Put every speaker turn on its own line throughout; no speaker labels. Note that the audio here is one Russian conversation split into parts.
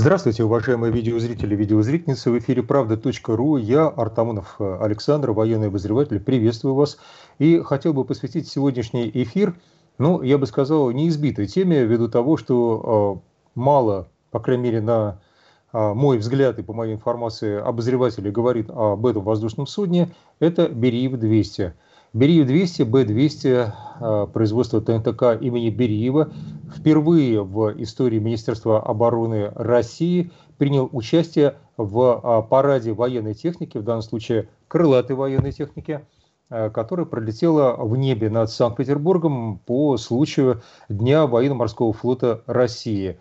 Здравствуйте, уважаемые видеозрители и видеозрительницы. В эфире «Правда.ру». Я, Артамонов Александр, военный обозреватель. Приветствую вас. И хотел бы посвятить сегодняшний эфир, ну, я бы сказал, неизбитой теме, ввиду того, что э, мало, по крайней мере, на э, мой взгляд и по моей информации, обозревателей говорит об этом воздушном судне, это Бериев-200. Бериев-200, Б-200, э, производство ТНТК имени Бериева, впервые в истории Министерства обороны России принял участие в э, параде военной техники, в данном случае крылатой военной техники, э, которая пролетела в небе над Санкт-Петербургом по случаю Дня военно-морского флота России.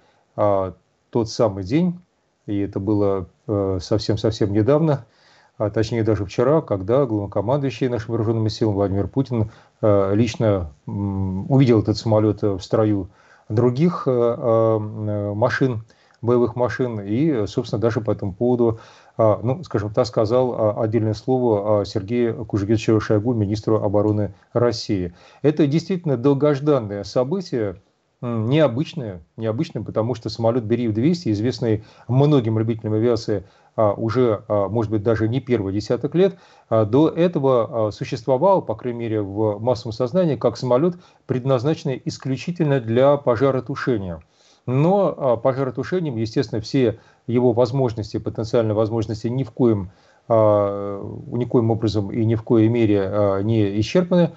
Тот самый день, и это было совсем-совсем недавно – а точнее даже вчера, когда главнокомандующий нашими вооруженными силами Владимир Путин э, лично увидел этот самолет в строю других э, э, машин, боевых машин, и, собственно, даже по этому поводу, ну, скажем так, сказал отдельное слово Сергею Кужегетовичу Шойгу, министру обороны России. Это действительно долгожданное событие, необычное, необычное, потому что самолет Бериев-200, известный многим любителям авиации а, уже, а, может быть, даже не первый десяток лет, а, до этого существовал, по крайней мере, в массовом сознании, как самолет, предназначенный исключительно для пожаротушения. Но пожаротушением, естественно, все его возможности, потенциальные возможности ни в коем, никоим образом и ни в коей мере не исчерпаны,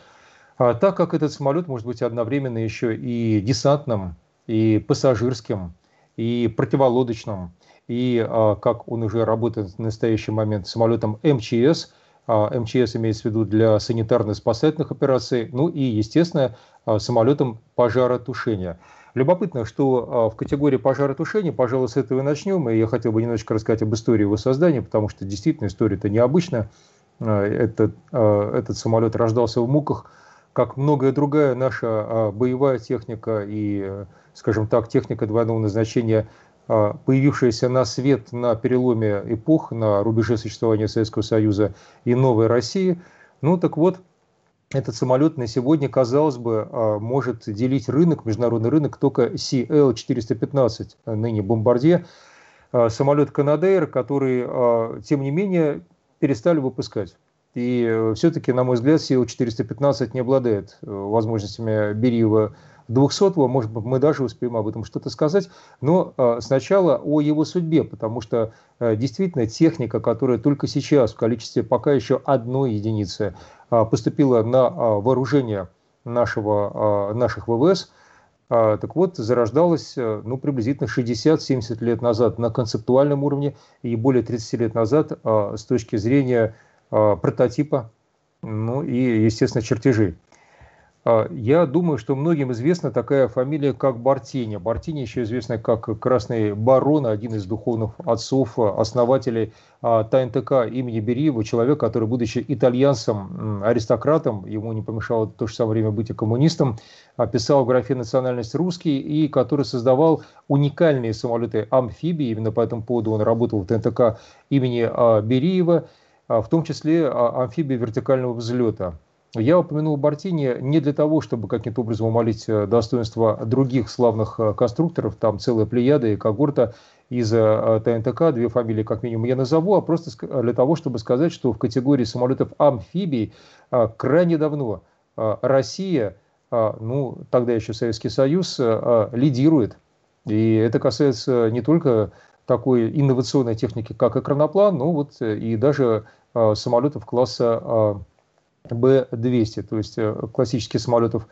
так как этот самолет может быть одновременно еще и десантным, и пассажирским, и противолодочным, и а, как он уже работает в настоящий момент самолетом МЧС, а, МЧС имеется в виду для санитарно-спасательных операций, ну и, естественно, а, самолетом пожаротушения. Любопытно, что в категории пожаротушения, пожалуй, с этого и начнем, и я хотел бы немножечко рассказать об истории его создания, потому что действительно история-то необычная. Этот, этот самолет рождался в муках, как многое другая наша боевая техника и, скажем так, техника двойного назначения а, появившаяся на свет на переломе эпох, на рубеже существования Советского Союза и новой России. Ну так вот, этот самолет на сегодня, казалось бы, а, может делить рынок, международный рынок, только CL-415, ныне «Бомбардье», а, самолет «Канадейр», который, тем не менее, перестали выпускать. И все-таки, на мой взгляд, CL-415 не обладает э, возможностями Бериева 200-го, может быть, мы даже успеем об этом что-то сказать, но э, сначала о его судьбе, потому что э, действительно техника, которая только сейчас в количестве пока еще одной единицы э, поступила на вооружение нашего, наших ВВС, так вот, зарождалась ну, приблизительно 60-70 лет назад на концептуальном уровне и более 30 лет назад с точки зрения прототипа, ну и, естественно, чертежей. А, я думаю, что многим известна такая фамилия, как Бартини. Бартини еще известный как Красный Барон, один из духовных отцов, основателей а, ТНТК имени Бериева, человек, который, будучи итальянцем, аристократом, ему не помешало в то же самое время быть и коммунистом, писал в графе «национальность русский» и который создавал уникальные самолеты-амфибии. Именно по этому поводу он работал в ТНТК имени Бериева, в том числе амфибии вертикального взлета. Я упомянул Бартини не для того, чтобы каким-то образом умолить э, достоинство других славных э, конструкторов, там целая плеяда и когорта из э, ТНТК, две фамилии как минимум я назову, а просто для того, чтобы сказать, что в категории самолетов амфибий крайне давно Россия, ну тогда еще Советский Союз, лидирует. И это касается не только такой инновационной техники, как экраноплан, но вот и даже самолетов класса Б-200, то есть э, классических самолетов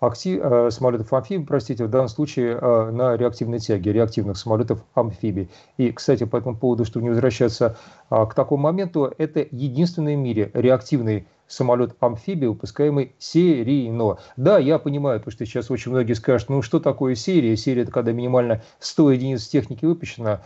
актив, э, самолетов амфибий, простите, в данном случае э, на реактивной тяге, реактивных самолетов амфибий. И, кстати, по этому поводу, чтобы не возвращаться к такому моменту, это единственный в мире реактивный самолет амфибий, выпускаемый серийно. Да, я понимаю, потому что сейчас очень многие скажут, ну что такое серия? Серия – это когда минимально 100 единиц техники выпущено.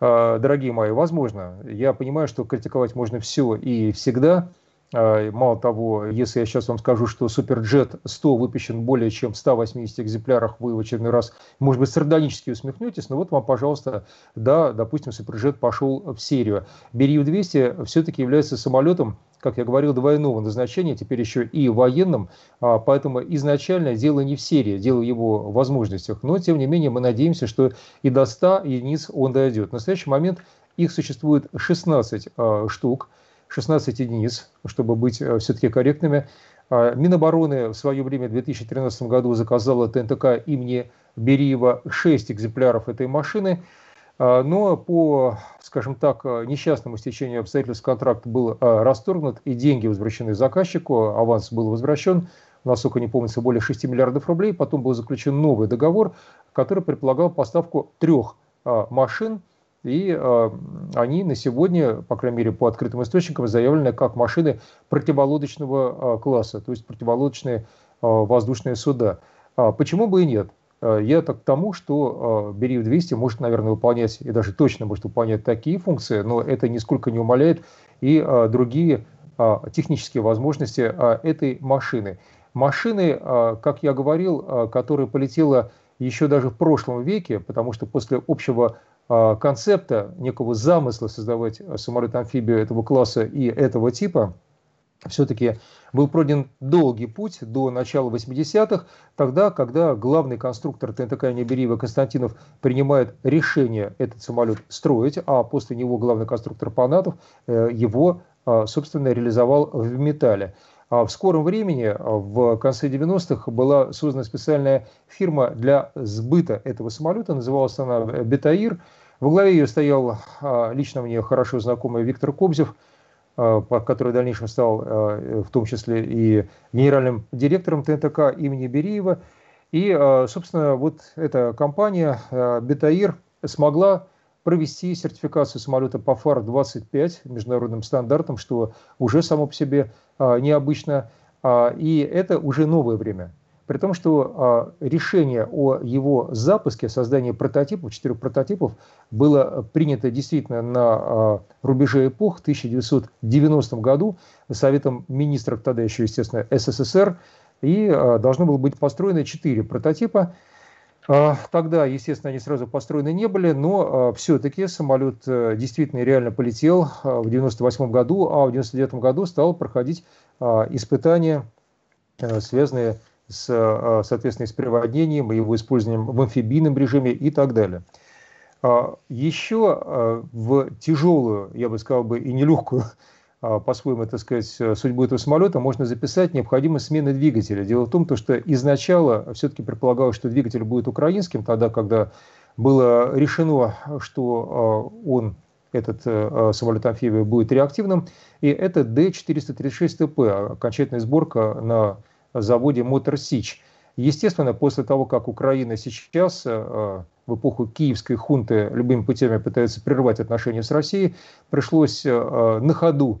Дорогие мои, возможно. Я понимаю, что критиковать можно все и всегда – а, мало того, если я сейчас вам скажу, что Суперджет 100 выпущен более чем в 180 экземплярах, вы в очередной раз, может быть, сардонически усмехнетесь, но вот вам, пожалуйста, да, допустим, Суперджет пошел в серию. Берию-200 все-таки является самолетом, как я говорил, двойного назначения, теперь еще и военным, а, поэтому изначально дело не в серии, дело в его возможностях, но, тем не менее, мы надеемся, что и до 100 единиц он дойдет. В настоящий момент их существует 16 а, штук, 16 единиц, чтобы быть э, все-таки корректными. А, Минобороны в свое время в 2013 году заказала ТНТК имени Бериева 6 экземпляров этой машины, а, но по, скажем так, несчастному стечению обстоятельств контракт был а, расторгнут и деньги возвращены заказчику, аванс был возвращен, насколько не помнится, более 6 миллиардов рублей. Потом был заключен новый договор, который предполагал поставку трех машин – и э, они на сегодня, по крайней мере, по открытым источникам, заявлены как машины противолодочного э, класса, то есть противолодочные э, воздушные суда. А почему бы и нет? Я так к тому, что э, Бериев-200 может, наверное, выполнять, и даже точно может выполнять такие функции, но это нисколько не умаляет и другие технические возможности этой машины. Машины, как я говорил, которая полетела еще даже в прошлом веке, потому что после общего концепта, некого замысла создавать самолет-амфибию этого класса и этого типа, все-таки был пройден долгий путь до начала 80-х, тогда, когда главный конструктор ТНТК Небериева Константинов принимает решение этот самолет строить, а после него главный конструктор Панатов э, его, а, собственно, реализовал в металле. А в скором времени, в конце 90-х, была создана специальная фирма для сбыта этого самолета, называлась она «Бетаир». Во главе ее стоял а, лично мне хорошо знакомый Виктор Кобзев, а, который в дальнейшем стал в том числе и генеральным директором ТНТК имени Бериева. И, собственно, вот эта компания «Бетаир» смогла провести сертификацию самолета по ФАР-25 международным стандартам, что уже само по себе а, необычно. А, и это уже новое время. При том, что а, решение о его запуске, создании прототипов, четырех прототипов, было принято действительно на рубеже эпох в 1990 году Советом министров тогда еще, естественно, СССР, и должно было быть построено четыре прототипа. А, тогда, естественно, они сразу построены не были, но а, все-таки самолет э, действительно реально полетел а, в 1998 году, а в 1999 году стал проходить испытания, э, связанные с, соответственно, с приводнением и его использованием в амфибийном режиме и так далее. Еще в тяжелую, я бы сказал бы, и нелегкую по-своему, так сказать, э, судьбу этого самолета можно записать необходимость смены двигателя. Дело в том, что изначально все-таки предполагалось, что двигатель будет украинским, тогда, когда было решено, что а, он, этот э, а, самолет-амфибия, будет реактивным, и это D436TP, окончательная сборка на заводе Мотор Сич. Естественно, после того, как Украина сейчас э, в эпоху киевской хунты любыми путями пытается прервать отношения с Россией, пришлось на ходу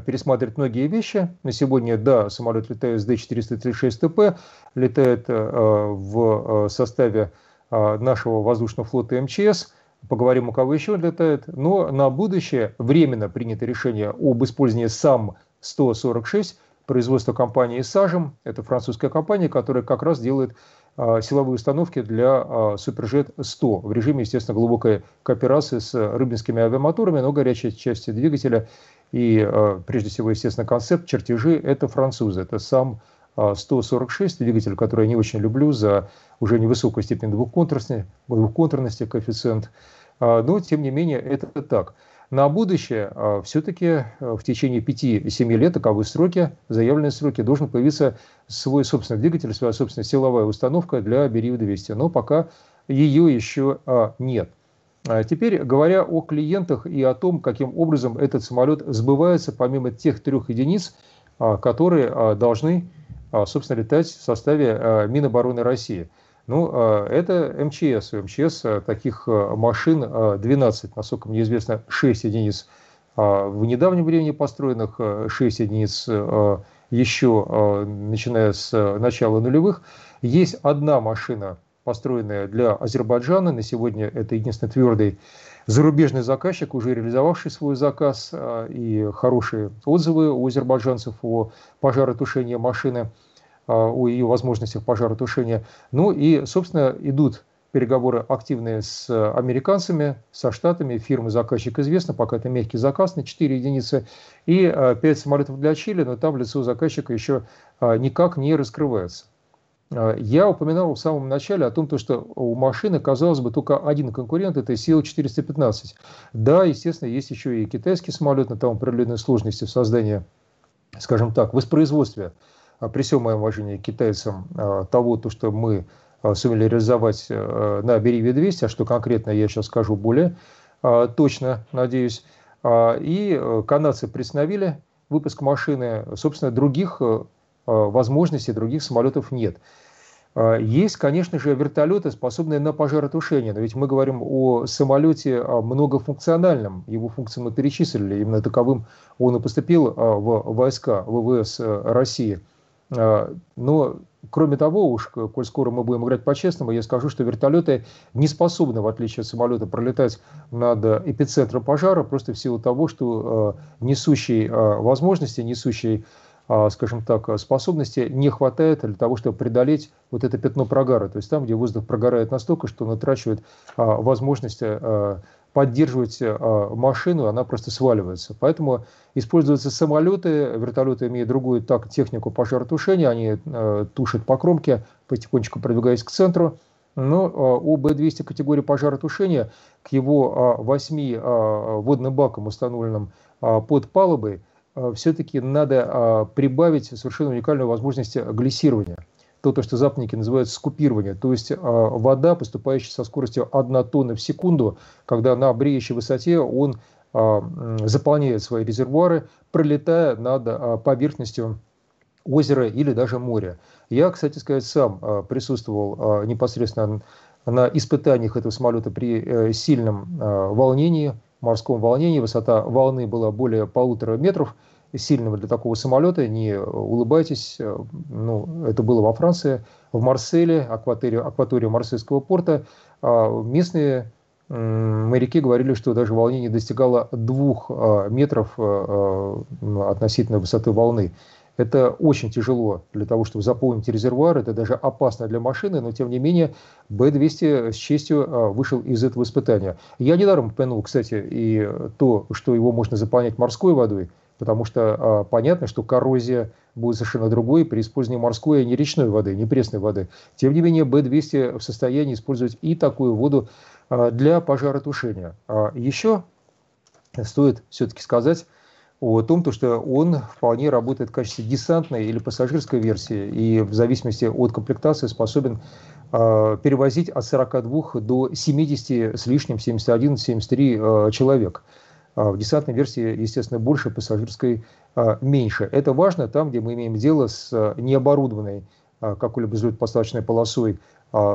пересматривать многие вещи. На сегодня, да, самолет летает с Д-436ТП, летает э, в э, составе э, нашего воздушного флота МЧС. Поговорим, у кого еще летает. Но на будущее временно принято решение об использовании САМ-146 производства компании «Сажем». Это французская компания, которая как раз делает силовые установки для Суперджет-100 в режиме, естественно, глубокой кооперации с рыбинскими авиамоторами, но горячая часть двигателя и э, прежде всего, естественно, концепт, чертежи – это французы. Это сам 146 э, двигатель, который я не очень люблю за уже невысокую степень двухконтурности, двухконтурности коэффициент. А, но, тем не менее, это так. На будущее все-таки в течение 5-7 лет, таковы сроки, заявленные сроки, должен появиться свой собственный двигатель, своя собственная силовая установка для Бериева-200. Но пока ее еще а, нет. А теперь, говоря о клиентах и о том, каким образом этот самолет сбывается, помимо тех трех единиц, а, которые а, должны, собственно, летать в составе Минобороны России. Ну, это МЧС. У МЧС таких машин 12, насколько мне известно, 6 единиц в недавнем времени построенных, 6 единиц еще начиная с начала нулевых. Есть одна машина построенная для Азербайджана. На сегодня это единственный твердый зарубежный заказчик, уже реализовавший свой заказ, и хорошие отзывы у азербайджанцев о пожаротушении машины, о ее возможностях пожаротушения. Ну и, собственно, идут переговоры активные с американцами, со штатами, фирмы заказчик известна, пока это мягкий заказ на 4 единицы, и 5 э, самолетов для Чили, но там лицо заказчика еще никак не раскрывается. Э, я упоминал в самом начале о том, что у машины, казалось бы, только один конкурент – это Сил-415. Да, естественно, есть еще и китайский самолет, на там определенные сложности в создании, скажем так, воспроизводстве, при всем моем уважении китайцам, того, то, что мы Э, сумели реализовать э, на Бериве 200, а что конкретно я сейчас скажу более э, точно, надеюсь. И канадцы приостановили выпуск машины. Собственно, других возможностей, других самолетов нет. Есть, конечно же, вертолеты, способные на пожаротушение, но ведь мы говорим о самолете многофункциональном. Его функции мы перечислили, именно таковым он и поступил в войска ВВС России. Но Кроме того, уж, коль скоро мы будем играть по-честному, я скажу, что вертолеты не способны, в отличие от самолета, пролетать над эпицентром пожара, просто в силу того, что э, несущей э, возможности, несущей, э, скажем так, способности не хватает для того, чтобы преодолеть вот это пятно прогара. То есть там, где воздух прогорает настолько, что он утрачивает э, возможности э, поддерживать машину, она просто сваливается. Поэтому используются самолеты, вертолеты имеют другую так, технику пожаротушения, они тушат по кромке, потихонечку продвигаясь к центру. Но у Б-200 категории пожаротушения к его восьми водным бакам, установленным под палубой, все-таки надо прибавить совершенно уникальную возможность глиссирования – то, то, что западники называют скупирование, то есть а, вода, поступающая со скоростью 1 тонна в секунду, когда на бреющей высоте он а, заполняет свои резервуары, пролетая над а, поверхностью озера или даже моря. Я, кстати сказать, сам присутствовал непосредственно на испытаниях этого самолета при э, сильном волнении, морском волнении. Высота волны была более полутора метров – сильного для такого самолета, не улыбайтесь. Э, ну, это было во Франции, в Марселе, акватории, акватории Марсельского порта. А местные моряки говорили, что даже волнение достигало двух а, метров а, относительно высоты волны. Это очень тяжело для того, чтобы заполнить резервуар, это даже опасно для машины, но тем не менее Б-200 с честью вышел из этого испытания. Я недаром упомянул, кстати, и то, что его можно заполнять морской водой – потому что а, понятно, что коррозия будет совершенно другой при использовании морской, а не речной воды, не пресной воды. Тем не менее, Б-200 в состоянии использовать и такую воду а, для пожаротушения. А еще стоит все-таки сказать о том, что он вполне работает в качестве десантной или пассажирской версии, и в зависимости от комплектации способен э, перевозить от 42 до 70 с лишним, 71-73 э, человек. А, в десантной версии, естественно, больше, пассажирской а, меньше. Это важно там, где мы имеем дело с а, необорудованной какой-либо взлетно-посадочной полосой,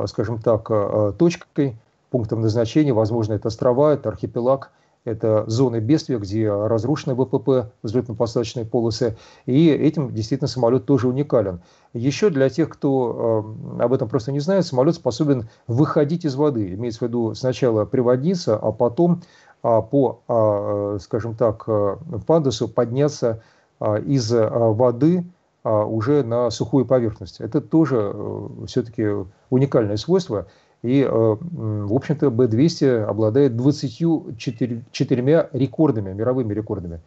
скажем так, точкой, пунктом назначения. Возможно, это острова, это архипелаг, это зоны бедствия, где разрушены ВПП, взлетно-посадочные полосы. И этим действительно самолет тоже уникален. Еще для тех, кто об этом просто не знает, самолет способен выходить из воды. Имеется в виду сначала приводниться, а потом а, по, а, скажем так, э, пандусу подняться из воды уже на сухую поверхность. Это тоже э, все-таки уникальное свойство. И, э, в общем-то, B200 обладает 24 рекордами, мировыми рекордами.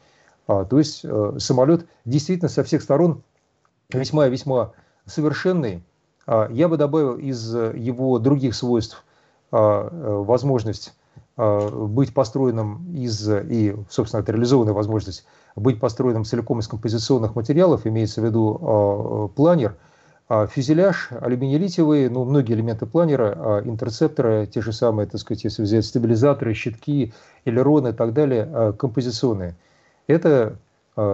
То есть самолет действительно со всех сторон весьма-весьма совершенный. Я бы добавил из его других свойств возможность Э, быть построенным из, и, собственно, это реализованная возможность, быть построенным целиком из композиционных материалов, имеется в виду э, планер, а фюзеляж алюминий-литиевый, ну, многие элементы планера, а интерцепторы, те же самые, так сказать, если взять стабилизаторы, щитки, элероны и так далее, э, композиционные. Это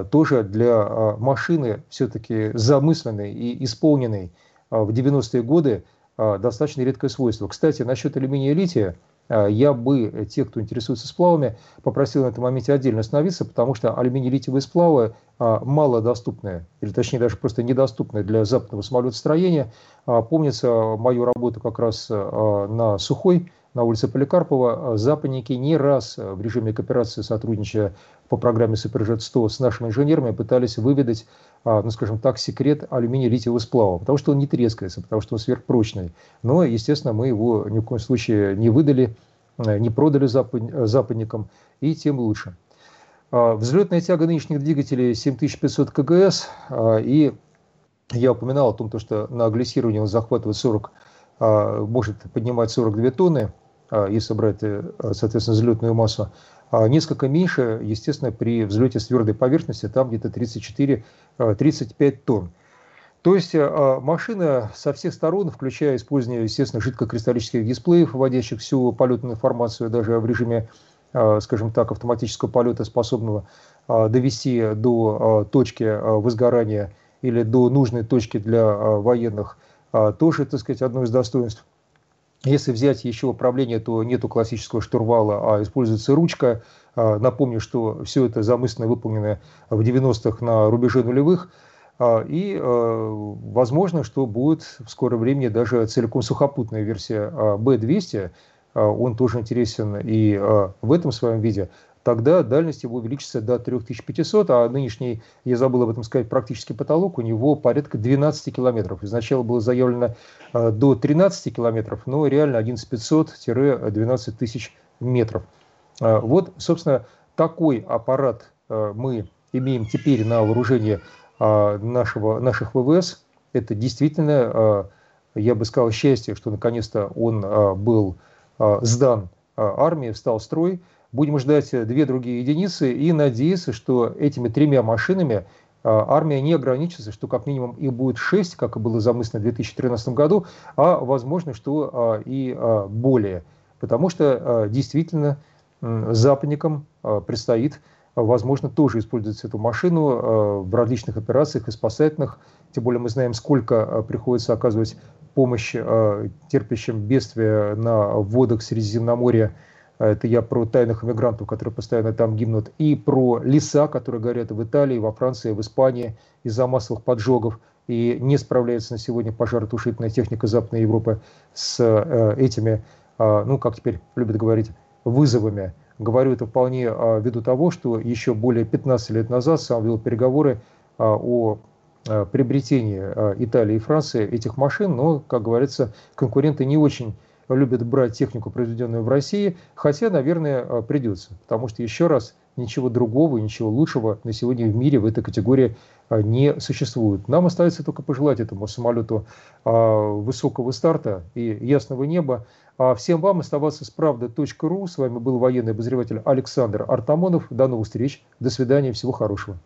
тоже для машины все-таки замысленной и исполненной в 90-е годы достаточно редкое свойство. Кстати, насчет алюминия и лития – Э, я бы тех, кто интересуется сплавами, попросил на этом моменте отдельно остановиться, потому что алюминий-литиевые сплавы а, малодоступные, или точнее даже просто недоступные для западного самолетостроения. А, помнится мою работу как раз а, на сухой, на улице Поликарпова. Западники не раз в режиме кооперации, сотрудничая по программе Суперджет-100 с нашими инженерами, пытались выведать, ну, скажем так, секрет алюминия-литиевого сплава, потому что он не трескается, потому что он сверхпрочный. Но, естественно, мы его ни в коем случае не выдали, не продали западникам, и тем лучше. Взлетная тяга нынешних двигателей 7500 КГС, и я упоминал о том, что на глиссировании он захватывает 40, а, может поднимать 42 тонны, а, если брать, э, соответственно, взлетную массу. А несколько меньше, естественно, при взлете с твердой поверхности, там где-то 34-35 тонн. То есть машина со всех сторон, включая использование, естественно, жидкокристаллических дисплеев, вводящих всю полетную информацию даже в режиме, скажем так, автоматического полета, способного довести до точки возгорания или до нужной точки для а, военных, а, тоже, так сказать, одно из достоинств. Если взять еще управление, то нету классического штурвала, а используется ручка. А, напомню, что все это замысленно выполнено в 90-х на рубеже нулевых. И возможно, что будет в скором времени даже целиком сухопутная версия B200. Он тоже интересен и в этом своем виде тогда дальность его увеличится до 3500, а нынешний, я забыл об этом сказать, практически потолок у него порядка 12 километров. Изначально было заявлено э, до 13 километров, но реально 11500-12 тысяч метров. Э, вот, собственно, такой аппарат э, мы имеем теперь на вооружении нашего, наших ВВС. Это действительно, я бы сказал, счастье, что наконец-то он был сдан армии, встал в строй. Будем ждать э, две другие единицы и надеяться, что этими тремя машинами а, армия не ограничится, что как минимум их будет шесть, как и было замыслено в 2013 году, а возможно, что а, и более. Потому что действительно западникам предстоит, возможно, тоже использовать эту машину в различных операциях и спасательных. Тем более мы знаем, сколько приходится оказывать помощь терпящим бедствия на водах Средиземноморья это я про тайных иммигрантов, которые постоянно там гибнут, и про леса, которые горят в Италии, во Франции, в Испании из-за массовых поджогов, и не справляется на сегодня пожаротушительная техника Западной Европы с э, этими, э, ну, как теперь любят говорить, вызовами. Говорю это вполне э, ввиду того, что еще более 15 лет назад сам вел переговоры о приобретении Италии и Франции этих машин, но, как говорится, конкуренты не очень любят брать технику, произведенную в России, хотя, наверное, э, придется, потому что, еще раз, ничего другого, ничего лучшего на сегодня в мире в этой категории э, не существует. Нам остается только пожелать этому самолету э, высокого старта и ясного неба. А всем вам оставаться с правдой.ру. С вами был военный обозреватель Александр Артамонов. До новых встреч. До свидания. Всего хорошего.